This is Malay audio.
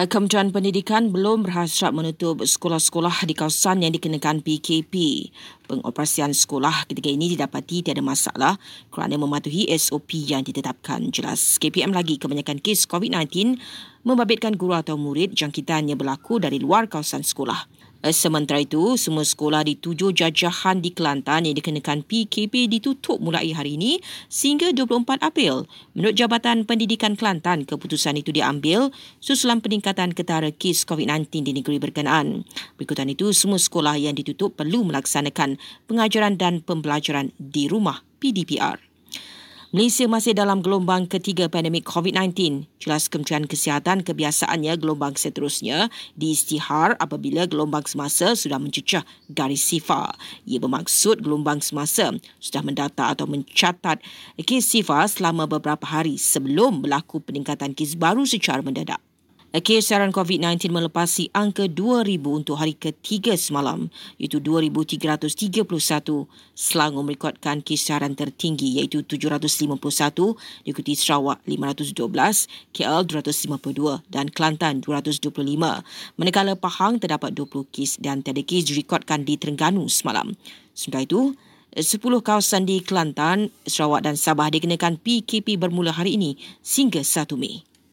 Eh, Kementerian Pendidikan belum berhasrat menutup sekolah-sekolah di kawasan yang dikenakan PKP. Pengoperasian sekolah ketika ini didapati tiada masalah kerana mematuhi SOP yang ditetapkan. Jelas KPM lagi kebanyakan kes COVID-19 membabitkan guru atau murid jangkitannya berlaku dari luar kawasan sekolah. Eh, sementara itu, semua sekolah di tujuh jajahan di Kelantan yang dikenakan PKP ditutup mulai hari ini sehingga 24 April. Menurut Jabatan Pendidikan Kelantan, keputusan itu diambil susulan peningkatan ketara kes COVID-19 di negeri berkenaan. Berikutan itu, semua sekolah yang ditutup perlu melaksanakan pengajaran dan pembelajaran di rumah PDPR. Malaysia masih dalam gelombang ketiga pandemik COVID-19. Jelas Kementerian Kesihatan kebiasaannya gelombang seterusnya diistihar apabila gelombang semasa sudah mencecah garis sifar. Ia bermaksud gelombang semasa sudah mendata atau mencatat kes sifar selama beberapa hari sebelum berlaku peningkatan kes baru secara mendadak. Kesesaran COVID-19 melepasi angka 2,000 untuk hari ketiga semalam, iaitu 2,331. Selangor merekodkan kesesaran tertinggi iaitu 751, diikuti Sarawak 512, KL 252 dan Kelantan 225. Manakala Pahang terdapat 20 kes dan tiada kes direkodkan di Terengganu semalam. Sementara itu, 10 kawasan di Kelantan, Sarawak dan Sabah dikenakan PKP bermula hari ini sehingga 1 Mei.